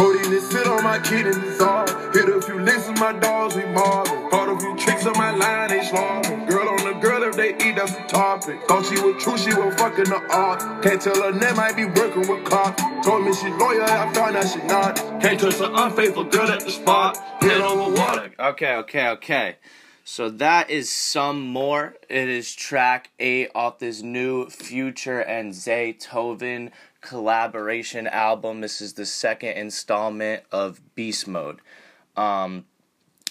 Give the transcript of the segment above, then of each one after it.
Codeine sit on my kidneys, it's all. Hit a few licks with my dogs, we mobbing. Caught a few tricks on my line, they slobbing. Girl on the girl, if they eat, that's the topic. Thought she was true, she was fucking the art. Can't tell her name, might be working with cops. Told me she loyal, I found out she not. Can't trust an unfaithful girl at the spot. Head over water. Okay, okay, okay. So that is some more. It is track eight off this new Future and Zaytoven collaboration album. This is the second installment of Beast Mode. Um,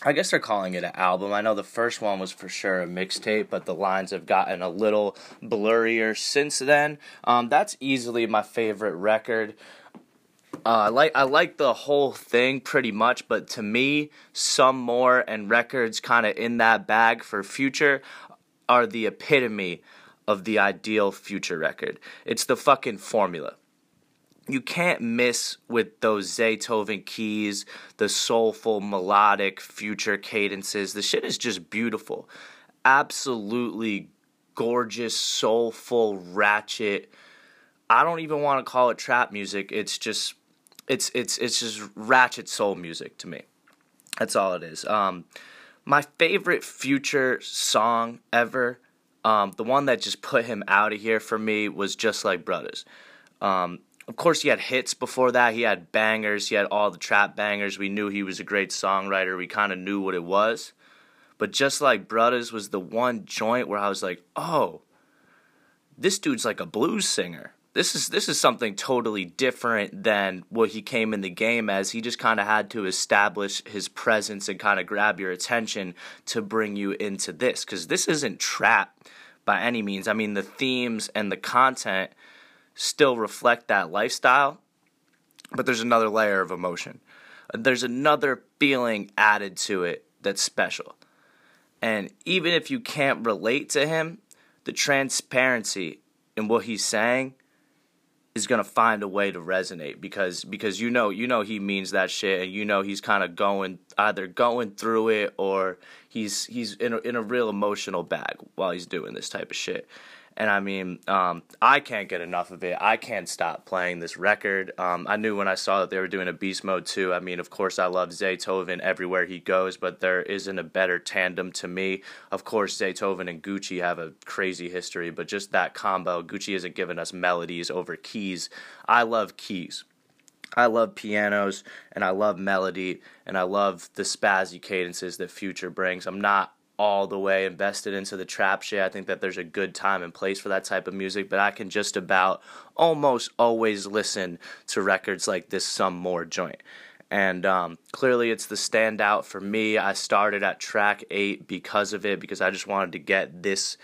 I guess they're calling it an album. I know the first one was for sure a mixtape, but the lines have gotten a little blurrier since then. Um, that's easily my favorite record. Uh, I like I like the whole thing pretty much, but to me, some more and records kind of in that bag for future are the epitome of the ideal future record. It's the fucking formula. You can't miss with those Zaytoven keys, the soulful melodic future cadences. The shit is just beautiful. Absolutely gorgeous, soulful, ratchet. I don't even want to call it trap music. It's just it's it's it's just ratchet soul music to me. That's all it is. Um, my favorite future song ever, um, the one that just put him out of here for me was just like Brothers. Um, of course, he had hits before that. He had bangers. He had all the trap bangers. We knew he was a great songwriter. We kind of knew what it was. But just like Brothers was the one joint where I was like, oh, this dude's like a blues singer this is this is something totally different than what he came in the game as. He just kind of had to establish his presence and kind of grab your attention to bring you into this because this isn't trap by any means. I mean, the themes and the content still reflect that lifestyle, but there's another layer of emotion. There's another feeling added to it that's special. And even if you can't relate to him, the transparency in what he's saying is gonna find a way to resonate because because you know you know he means that shit and you know he's kind of going either going through it or he's he's in a, in a real emotional bag while he's doing this type of shit and I mean, um, I can't get enough of it. I can't stop playing this record. Um, I knew when I saw that they were doing a Beast Mode 2. I mean, of course, I love Zaytoven everywhere he goes, but there isn't a better tandem to me. Of course, Zaytoven and Gucci have a crazy history, but just that combo, Gucci hasn't given us melodies over keys. I love keys. I love pianos and I love melody and I love the spazzy cadences that Future brings. I'm not all the way invested into the trap shit. I think that there's a good time and place for that type of music, but I can just about almost always listen to records like this some more joint. And um, clearly, it's the standout for me. I started at track eight because of it, because I just wanted to get this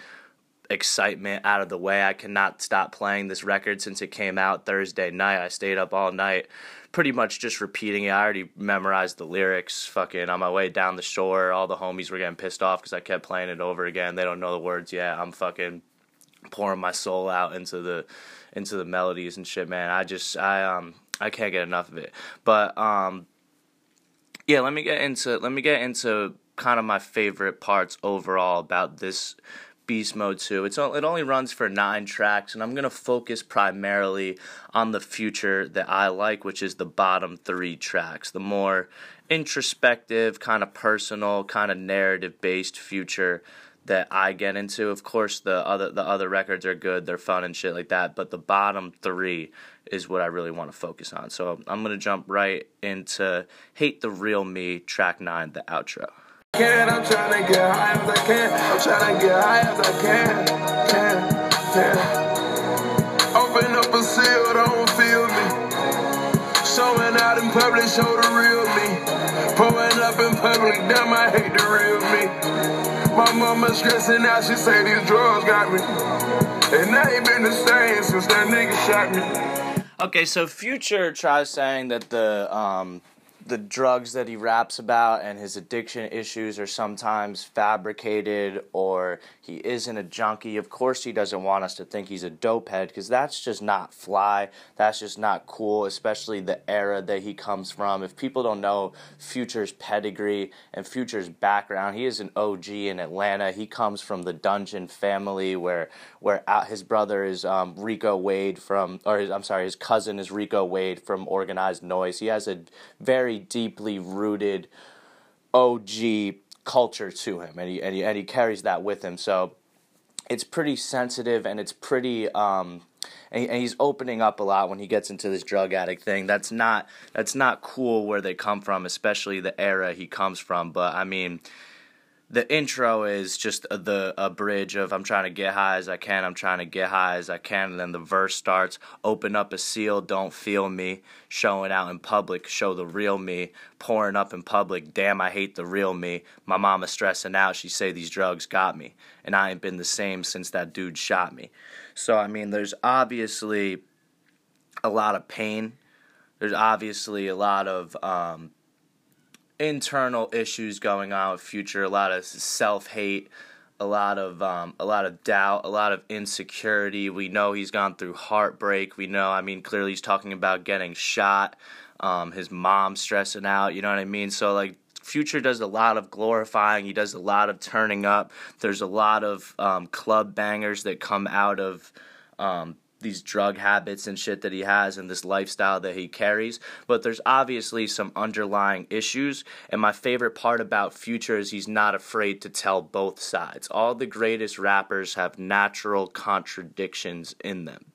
excitement out of the way. I cannot stop playing this record since it came out Thursday night. I stayed up all night pretty much just repeating it. I already memorized the lyrics. Fucking on my way down the shore, all the homies were getting pissed off because I kept playing it over again. They don't know the words yet. I'm fucking pouring my soul out into the into the melodies and shit, man. I just I um I can't get enough of it. But um yeah, let me get into let me get into kind of my favorite parts overall about this Beast Mode 2. It's it only runs for 9 tracks and I'm going to focus primarily on the future that I like, which is the bottom 3 tracks. The more introspective, kind of personal, kind of narrative based future that I get into. Of course, the other the other records are good, they're fun and shit like that, but the bottom 3 is what I really want to focus on. So, I'm going to jump right into Hate the Real Me track 9, the outro can. I'm trying to get high as I can. I'm trying to get high as I can. Can, can. Open up a seal, don't feel me. Showing out in public, show the real me. Pulling up in public, damn, I hate the real me. My mama stressing out, she say these drugs got me. And I ain't been the same since that nigga shot me. Okay, so Future tries saying that the um, the drugs that he raps about and his addiction issues are sometimes fabricated or he isn't a junkie. Of course, he doesn't want us to think he's a dope head because that's just not fly. That's just not cool, especially the era that he comes from. If people don't know Future's pedigree and Future's background, he is an OG in Atlanta. He comes from the Dungeon family where where his brother is um, Rico Wade from, or his, I'm sorry, his cousin is Rico Wade from Organized Noise. He has a very deeply rooted OG culture to him, and he, and he and he carries that with him. So it's pretty sensitive, and it's pretty. Um, and, he's opening up a lot when he gets into this drug addict thing. That's not that's not cool where they come from, especially the era he comes from. But I mean, the intro is just a, the a bridge of I'm trying to get high as I can, I'm trying to get high as I can, and then the verse starts, open up a seal, don't feel me, showing out in public, show the real me, pouring up in public, damn I hate the real me. My mama stressing out, she say these drugs got me, and I ain't been the same since that dude shot me. So I mean, there's obviously a lot of pain. There's obviously a lot of um, internal issues going on with Future, a lot of self hate, a lot of um, a lot of doubt, a lot of insecurity. We know he's gone through heartbreak. We know, I mean, clearly he's talking about getting shot. Um, his mom stressing out. You know what I mean? So like. Future does a lot of glorifying. He does a lot of turning up. There's a lot of um, club bangers that come out of um, these drug habits and shit that he has and this lifestyle that he carries but there's obviously some underlying issues. And my favorite part about future is he's not afraid to tell both sides. All the greatest rappers have natural contradictions in them.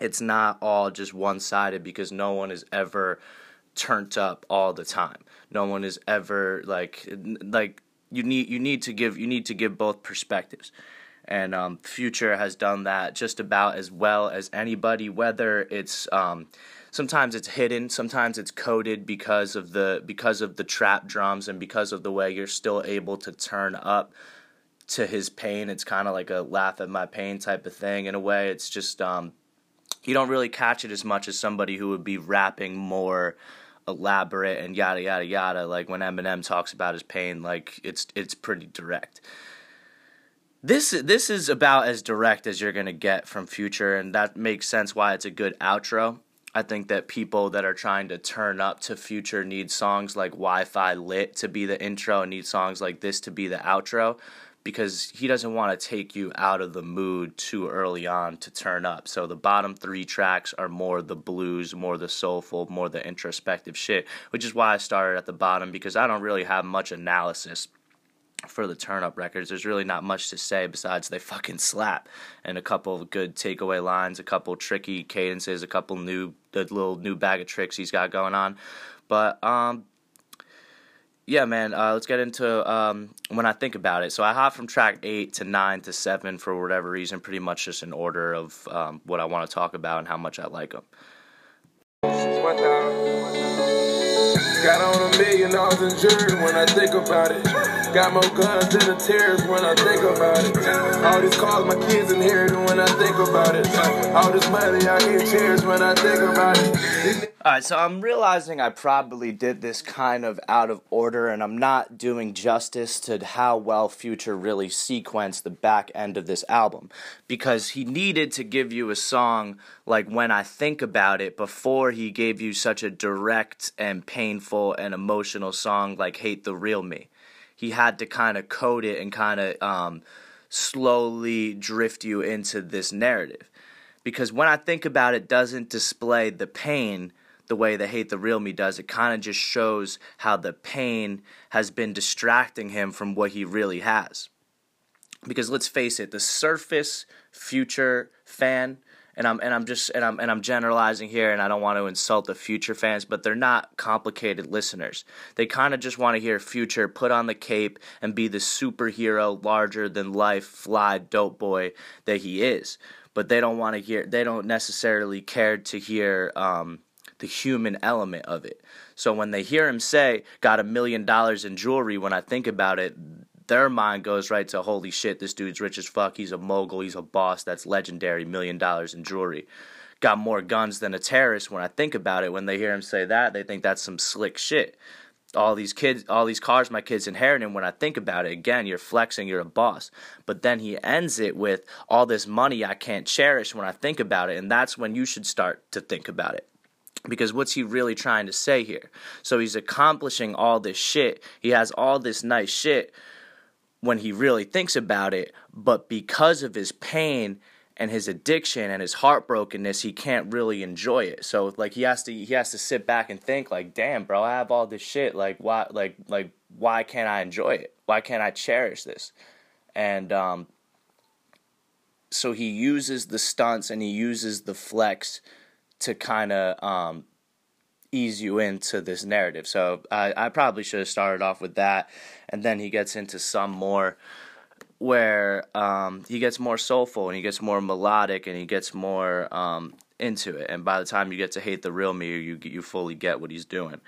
It's not all just one-sided because no one is ever turned up all the time. No one is ever like like you need you need to give you need to give both perspectives and um, Future has done that just about as well as anybody. Whether it's um, sometimes it's hidden, sometimes it's coded because of the because of the trap drums and because of the way you're still able to turn up to his pain. It's kind of like a laugh at my pain type of thing. In a way, it's just um, you don't really catch it as much as somebody who would be rapping more elaborate and yada yada yada. Like when Eminem talks about his pain, like it's it's pretty direct this this is about as direct as you're gonna get from Future, and that makes sense why it's a good outro. I think that people that are trying to turn up to Future need songs like Wi-Fi Lit to be the intro, and need songs like this to be the outro, because he doesn't want to take you out of the mood too early on to turn up. So the bottom three tracks are more the blues, more the soulful, more the introspective shit, which is why I started at the bottom because I don't really have much analysis for the turn up records. There's really not much to say besides they fucking slap and a couple of good takeaway lines, a couple tricky cadences, a couple new the little new bag of tricks he's got going on. But um yeah, man, uh, let's get into um, when I think about it. So I hop from track 8 to 9 to 7 for whatever reason, pretty much just in order of um, what I want to talk about and how much I like them. Got on a million dollars in jewelry when I think about it. Got more guns than the tears when I think about it. All these cars my kids inherited when I think about it. All this money I get cheers when I think about it. Alright, so I'm realizing I probably did this kind of out of order and I'm not doing justice to how well Future really sequenced the back end of this album. Because he needed to give you a song like When I Think About It before he gave you such a direct and painful and emotional song like Hate the Real Me he had to kind of code it and kind of um, slowly drift you into this narrative. Because when I think about it, doesn't display the pain the way the hate the real me does. It kind of just shows how the pain has been distracting him from what he really has. Because let's face it, the surface future fan and I'm and I'm just and I'm and I'm generalizing here and I don't want to insult the future fans, but they're not complicated listeners. They kind of just want to hear future put on the cape and be the superhero larger than life fly dope boy that he is. But they don't want to hear they don't necessarily care to hear um, the human element of it. So when they hear him say, got a million dollars in jewelry, when I think about it, their mind goes right to holy shit, this dude's rich as fuck. He's a mogul. He's a boss. That's legendary. Million dollars in jewelry. got more guns than a terrorist. When I think about it, when they hear him say that, they think that's some slick shit. All these kids, all these cars my kids inherited. And when I think about it, again, you're flexing, you're a boss. But then he ends it with all this money I can't cherish when I think about it. And that's when you should start to think about it because what's he really trying to say here? So he's accomplishing all this shit. He has all this nice shit when he really thinks about it, but because of his pain and his addiction and his heartbrokenness, he can't really enjoy it. So like he has to he has to sit back and think like, "Damn, bro, I have all this shit. Like why like like why can't I enjoy it? Why can't I cherish this?" And um so he uses the stunts and he uses the flex to kind of um, ease you into this narrative. So I, I probably should have started off with that, and then he gets into some more where um, he gets more soulful and he gets more melodic and he gets more um, into it. And by the time you get to hate the real me, you you fully get what he's doing.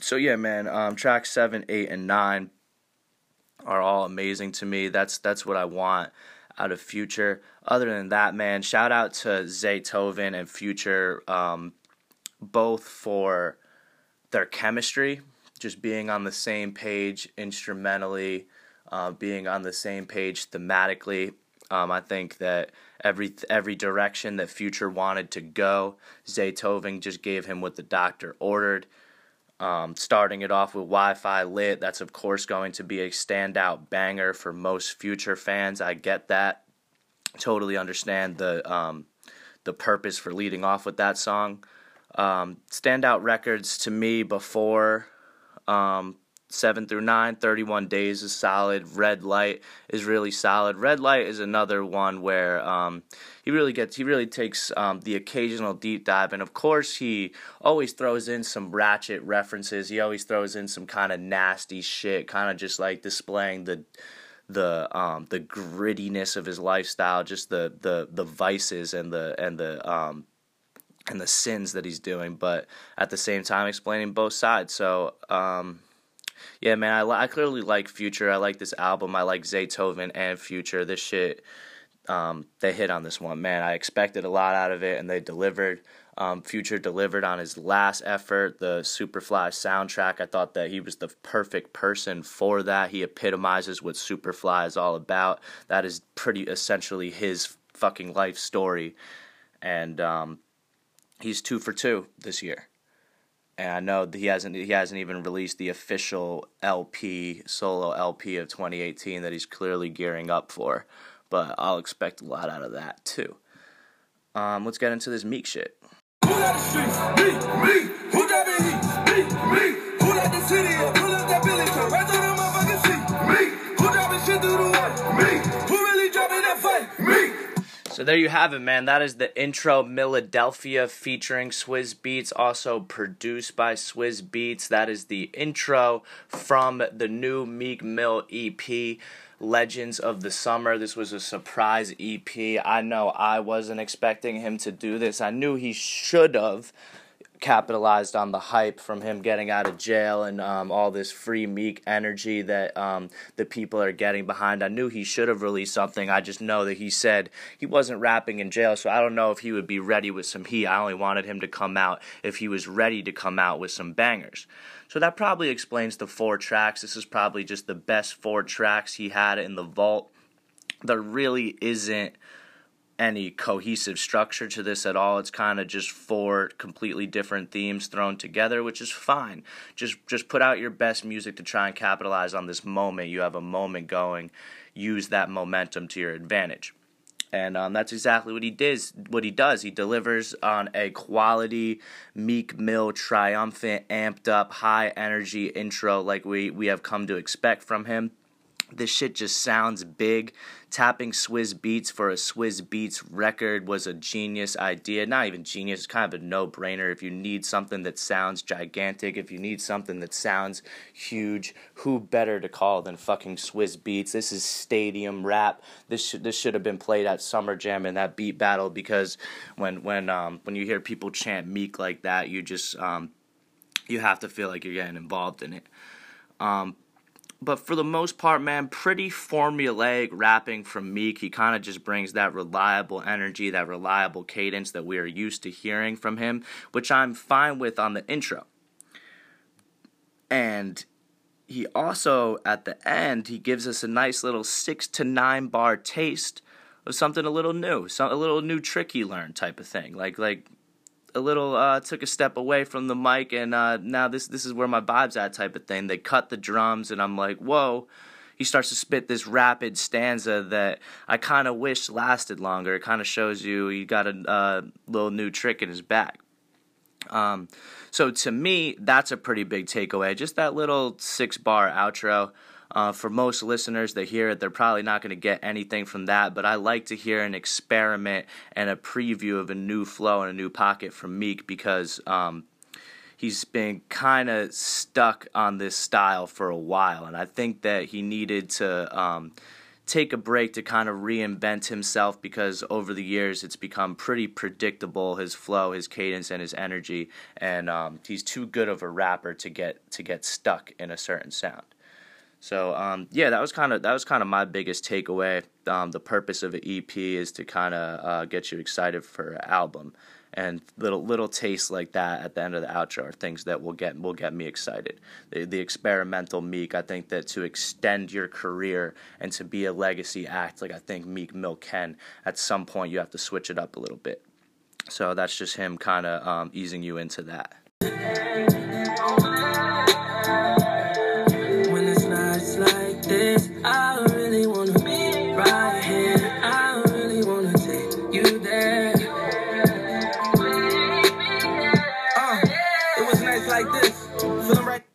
So yeah, man. Um, tracks seven, eight, and nine are all amazing to me. That's that's what I want out of Future. Other than that, man, shout out to Zaytoven and Future, um, both for their chemistry, just being on the same page instrumentally, uh, being on the same page thematically. Um, I think that every every direction that Future wanted to go, Zaytoven just gave him what the doctor ordered. Um, starting it off with Wi Fi Lit, that's of course going to be a standout banger for most future fans. I get that. Totally understand the um, the purpose for leading off with that song. Um, standout records to me before um, 7 through 9 31 days is solid. Red light is really solid. Red light is another one where um, he really gets he really takes um, the occasional deep dive. And of course he always throws in some ratchet references. He always throws in some kind of nasty shit kind of just like displaying the the um the grittiness of his lifestyle just the the the vices and the and the um and the sins that he's doing but at the same time explaining both sides so um yeah, man, I, I clearly like Future. I like this album. I like Zaytoven and Future. This shit, um, they hit on this one, man. I expected a lot out of it, and they delivered. Um, Future delivered on his last effort, the Superfly soundtrack. I thought that he was the perfect person for that. He epitomizes what Superfly is all about. That is pretty essentially his fucking life story, and um, he's two for two this year and I know he hasn't he hasn't even released the official LP solo LP of 2018 that he's clearly gearing up for, but I'll expect a lot out of that too. Um, let's get into this Meek shit. Who got the? So there you have it, man. That is the intro Philadelphia featuring Swizz Beatz, also produced by Swizz Beatz. That is the intro from the new Meek Mill EP. Legends of the Summer. This was a surprise EP. I know I wasn't expecting him to do this. I knew he should have capitalized on the hype from him getting out of jail and um, all this free meek energy that um, the people are getting behind. I knew he should have released something. I just know that he said he wasn't rapping in jail, so I don't know if he would be ready with some heat. I only wanted him to come out if he was ready to come out with some bangers. So that probably explains the four tracks. This is probably just the best four tracks he had in the vault. There really isn't any cohesive structure to this at all. It's kind of just four completely different themes thrown together, which is fine. Just just put out your best music to try and capitalize on this moment. You have a moment going. Use that momentum to your advantage. And um, that's exactly what he does. What he does, he delivers on a quality Meek Mill, triumphant, amped up, high energy intro like we we have come to expect from him. This shit just sounds big. Tapping Swizz Beatz for a Swizz Beatz record was a genius idea. Not even genius, it's kind of a no brainer. If you need something that sounds gigantic, if you need something that sounds huge, who better to call than fucking Swizz Beatz? This is stadium rap. This should, this should have been played at Summer Jam in that beat battle because when when um when you hear people chant Meek like that, you just um you have to feel like you're getting involved in it. Um, but for the most part, man, pretty formulaic rapping from Meek. He kind of just brings that reliable energy, that reliable cadence that we are used to hearing from him, which I'm fine with on the intro. And he also, at the end, he gives us a nice little six to nine bar taste of something a little new, some a little new trick he learned type of thing. Like like a little uh, took a step away from the mic, and uh, now this this is where my vibe's at type of thing. They cut the drums, and I'm like, whoa. He starts to spit this rapid stanza that I kind of wish lasted longer. It kind of shows you he got a uh, little new trick in his back. Um, so to me, that's a pretty big takeaway. Just that little six bar outro. Uh, for most listeners that hear it, they're probably not going to get anything from that, but I like to hear an experiment and a preview of a new flow and a new pocket from Meek because um, he's been kind of stuck on this style for a while, and I think that he needed to. Um, take a break to kind of reinvent himself because over the years it's become pretty predictable his flow his cadence and his energy and um, he's too good of a rapper to get to get stuck in a certain sound so um, yeah, that was kind of that was kind of my biggest takeaway. Um, the purpose of an EP is to kind of uh, get you excited for an album, and little little tastes like that at the end of the outro are things that will get will get me excited. The, the experimental Meek, I think that to extend your career and to be a legacy act, like I think Meek Mill can, at some point you have to switch it up a little bit. So that's just him kind of um, easing you into that.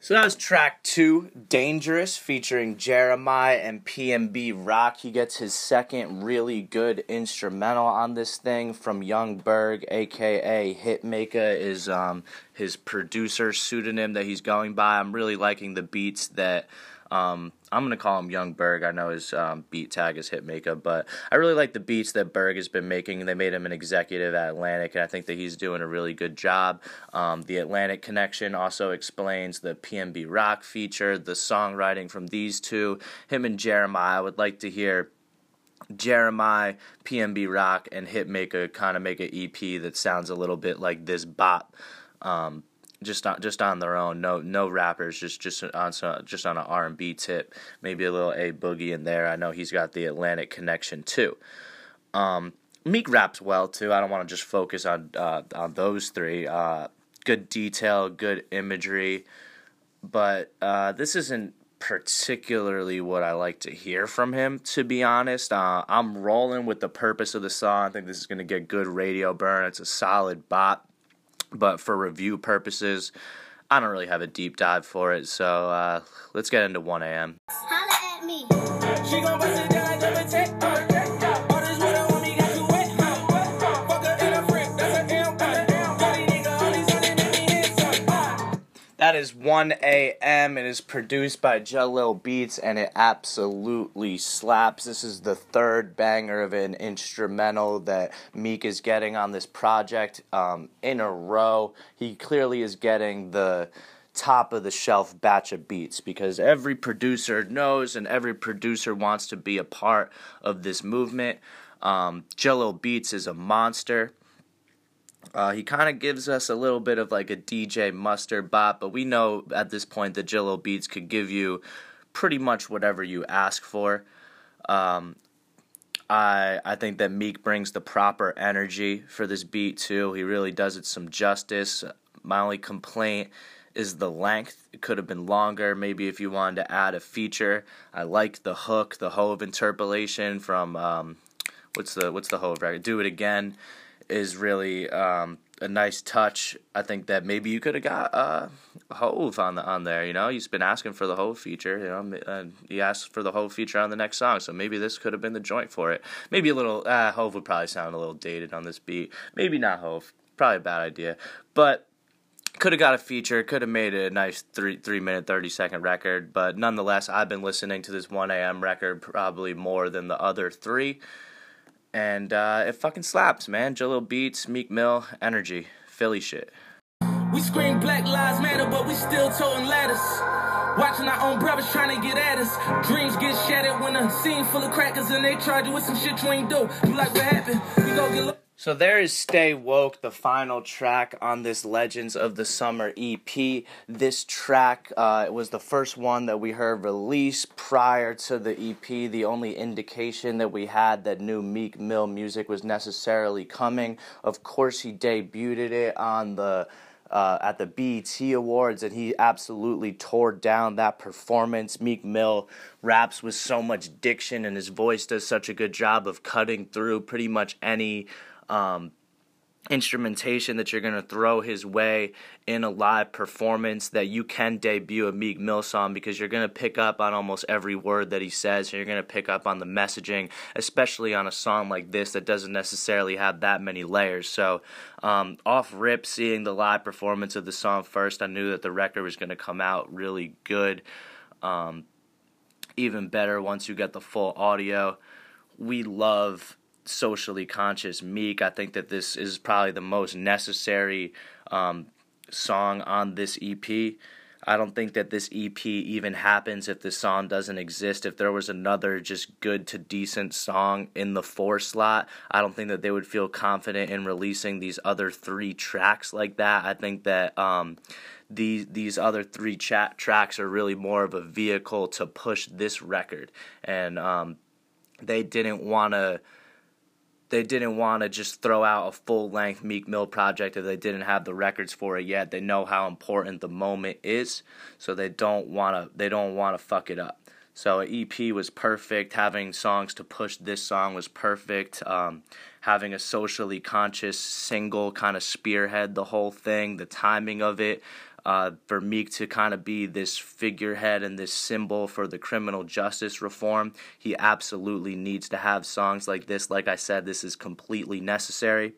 So that was track two, Dangerous, featuring Jeremiah and PnB Rock. He gets his second really good instrumental on this thing from Young Berg, aka Hitmaka, is um, his producer pseudonym that he's going by. I'm really liking the beats that um, I'm gonna call him Young Berg. I know his um, beat tag is Hitmaka, but I really like the beats that Berg has been making. They made him an executive at Atlantic, and I think that he's doing a really good job. Um, the Atlantic connection also explains the PnB Rock feature, the songwriting from these two. Him and Jeremiah. I would like to hear. Jeremiah, PnB Rock, and Hitmaka kind of make an EP that sounds a little bit like this bop. Um, just on just on their own. No no rappers, just just on just on an R and B tip. Maybe a little A Boogie in there. I know he's got the Atlantic connection too. Um, Meek raps well too. I don't want to just focus on uh, on those three. Uh, good detail, good imagery, but uh, this isn't particularly what I like to hear from him. To be honest, uh, I'm rolling with the purpose of the song. I think this is going to get good radio burn. It's a solid bop but for review purposes, I don't really have a deep dive for it. So uh, let's get into 1 a.m. That is 1 a.m. It is produced by Jahlil Beats and it absolutely slaps. This is the third banger of an instrumental that Meek is getting on this project um, in a row. He clearly is getting the top of the shelf batch of beats because every producer knows and every producer wants to be a part of this movement. Um, Jahlil Beats is a monster. Uh, he kind of gives us a little bit of like a DJ Mustard bop, but we know at this point that Jahlil Beats could give you pretty much whatever you ask for. Um, I I think that Meek brings the proper energy for this beat too. He really does it some justice. My only complaint is the length. It could have been longer. Maybe if you wanted to add a feature. I like the hook, the Hove interpolation from um, what's the what's the Hove record? Do it again is really um, a nice touch. I think that maybe you could have got uh, Hove on the on there. You know, he's been asking for the Hove feature. You know, uh, he asked for the Hove feature on the next song, so maybe this could have been the joint for it. Maybe a little uh, Hove would probably sound a little dated on this beat. Maybe not Hove. Probably a bad idea, but could have got a feature, could have made a nice three three minute thirty second record, but nonetheless, I've been listening to this one AM record probably more than the other three. And uh, it fucking slaps, man. Jahlil Beats, Meek Mill, Energy, Philly shit. We scream Black Lives Matter, but we still toting ladders. Watching our own brothers trying to get at us. Dreams get shattered when a scene full of crackers and they charge you with some shit you ain't do. You like what happened? We go get. So there is Stay Woke, the final track on this Legends of the Summer EP. This track uh, was the first one that we heard released prior to the EP. The only indication that we had that new Meek Mill music was necessarily coming. Of course, he debuted it on the uh, at the BET Awards, and he absolutely tore down that performance. Meek Mill raps with so much diction, and his voice does such a good job of cutting through pretty much any um, instrumentation that you're going to throw his way in a live performance that you can debut a Meek Mill song because you're going to pick up on almost every word that he says. And you're going to pick up on the messaging especially on a song like this that doesn't necessarily have that many layers. So um, off rip seeing the live performance of the song first I knew that the record was going to come out really good um, even better once you get the full audio. We love socially conscious Meek. I think that this is probably the most necessary um, song on this EP. I don't think that this EP even happens if this song doesn't exist. If there was another just good to decent song in the four slot, I don't think that they would feel confident in releasing these other three tracks like that. I think that um, these these other three chat tracks are really more of a vehicle to push this record, and um, they didn't want to they didn't want to just throw out a full length Meek Mill project if they didn't have the records for it yet. They know how important the moment is, so they don't want to they don't want to fuck it up. So EP was perfect. Having songs to push this song was perfect. Um, having a socially conscious single kind of spearhead the whole thing. The timing of it uh, for Meek to kind of be this figurehead and this symbol for the criminal justice reform. He absolutely needs to have songs like this. Like I said, this is completely necessary,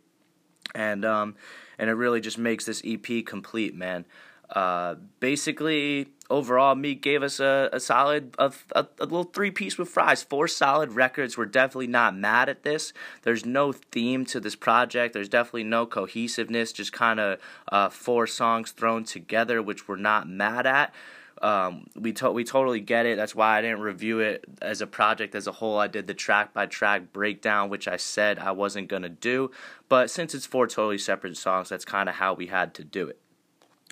and um, and it really just makes this EP complete, man. Uh, basically, overall, Meek gave us a, a solid, a, a, a little three piece with fries. Four solid records. We're definitely not mad at this. There's no theme to this project. There's definitely no cohesiveness. Just kind of uh, four songs thrown together, which we're not mad at. Um, we to- we totally get it. That's why I didn't review it as a project as a whole. I did the track by track breakdown, which I said I wasn't gonna do. But since it's four totally separate songs, that's kind of how we had to do it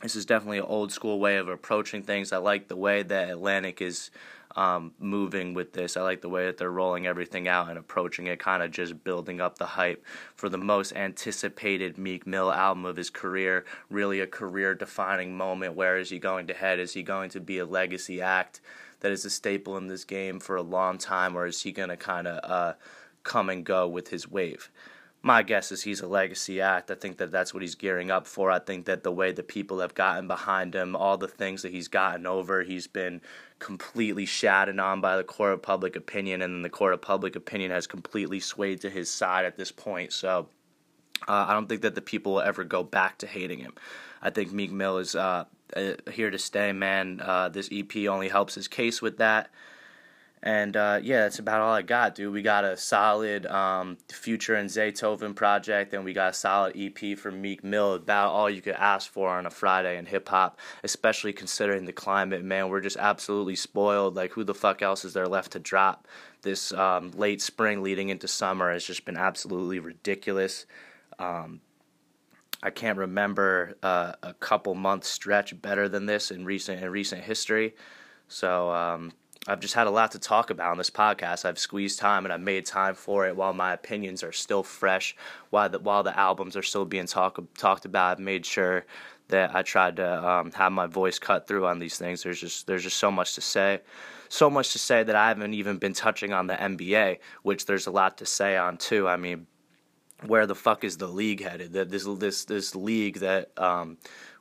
this is definitely an old school way of approaching things. I like the way that Atlantic is um, moving with this. I like the way that they're rolling everything out and approaching it, kind of just building up the hype for the most anticipated Meek Mill album of his career. Really a career defining moment. Where is he going to head? Is he going to be a legacy act that is a staple in this game for a long time, or is he going to kind of uh, come and go with his wave? My guess is he's a legacy act. I think that that's what he's gearing up for. I think that the way the people have gotten behind him, all the things that he's gotten over, he's been completely shattered on by the court of public opinion, and the court of public opinion has completely swayed to his side at this point. So uh, I don't think that the people will ever go back to hating him. I think Meek Mill is uh, uh here to stay, man. Uh, this EP only helps his case with that. And uh, yeah, that's about all I got, dude. We got a solid um, Future and Zaytoven project, and we got a solid EP from Meek Mill. About all you could ask for on a Friday in hip hop, especially considering the climate. Man, we're just absolutely spoiled. Like, who the fuck else is there left to drop? This um, late spring leading into summer has just been absolutely ridiculous. Um, I can't remember uh, a couple months stretch better than this in recent in recent history. So um, I've just had a lot to talk about on this podcast. I've squeezed time and I've made time for it while my opinions are still fresh, while the, while the albums are still being talk, talked about. I've made sure that I tried to um, have my voice cut through on these things. There's just there's just so much to say, so much to say that I haven't even been touching on the NBA, which there's a lot to say on too. I mean, where the fuck is the league headed? That this this this league that um,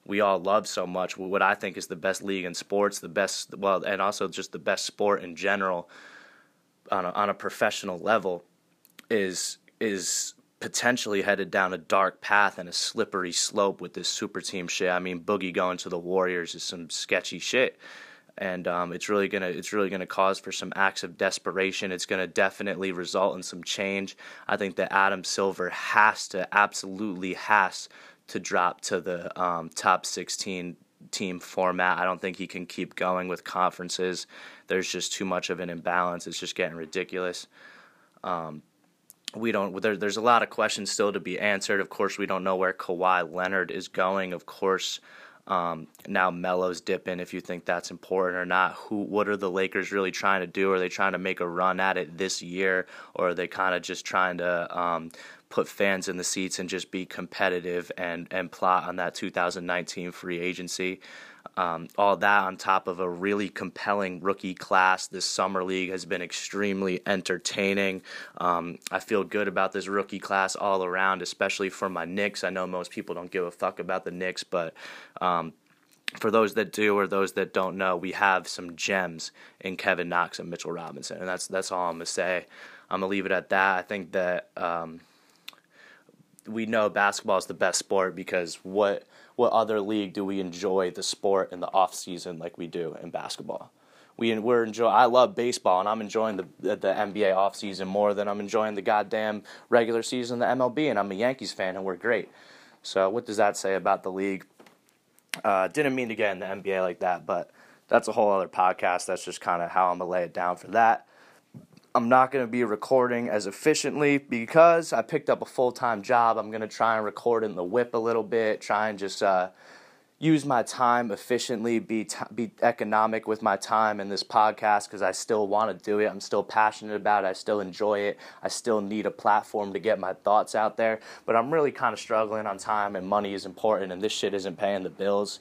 we all love so much. What I think is the best league in sports, the best, well, and also just the best sport in general on a, on a professional level is is potentially headed down a dark path and a slippery slope with this super team shit. I mean, Boogie going to the Warriors is some sketchy shit. And um, it's really gonna it's really gonna cause for some acts of desperation. It's gonna definitely result in some change. I think that Adam Silver has to absolutely has to drop to the um, top 16 team format. I don't think he can keep going with conferences. There's just too much of an imbalance. It's just getting ridiculous. Um, we don't. There, there's a lot of questions still to be answered. Of course, we don't know where Kawhi Leonard is going. Of course, um, now Melo's dipping. If you think that's important or not, who? What are the Lakers really trying to do? Are they trying to make a run at it this year, or are they kind of just trying to um, put fans in the seats and just be competitive and and plot on that 2019 free agency? Um, all that on top of a really compelling rookie class. This summer league has been extremely entertaining. Um, I feel good about this rookie class all around, especially for my Knicks. I know most people don't give a fuck about the Knicks, but um, for those that do or those that don't know, we have some gems in Kevin Knox and Mitchell Robinson, and that's that's all I'm gonna say. I'm gonna leave it at that. I think that um, we know basketball is the best sport because what what other league do we enjoy the sport in the off season like we do in basketball? We we're enjoy. I love baseball and I'm enjoying the the, NBA off season more than I'm enjoying the goddamn regular season, the MLB, and I'm a Yankees fan and we're great. So what does that say about the league? Uh, didn't mean to get in the NBA like that, but that's a whole other podcast. That's just kind of how I'm gonna lay it down for that. I'm not going to be recording as efficiently because I picked up a full time job. I'm going to try and record in the whip a little bit, try and just uh, use my time efficiently, be t- be economic with my time in this podcast because I still want to do it. I'm still passionate about it. I still enjoy it. I still need a platform to get my thoughts out there. But I'm really kind of struggling on time, and money is important, and this shit isn't paying the bills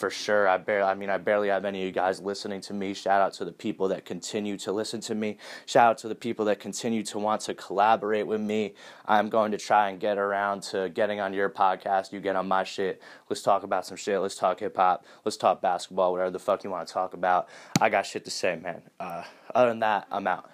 for sure. I barely, I mean, I barely have any of you guys listening to me. Shout out to the people that continue to listen to me. Shout out to the people that continue to want to collaborate with me. I'm going to try and get around to getting on your podcast. You get on my shit. Let's talk about some shit. Let's talk hip hop. Let's talk basketball. Whatever the fuck you want to talk about. I got shit to say, man. Uh, other than that, I'm out.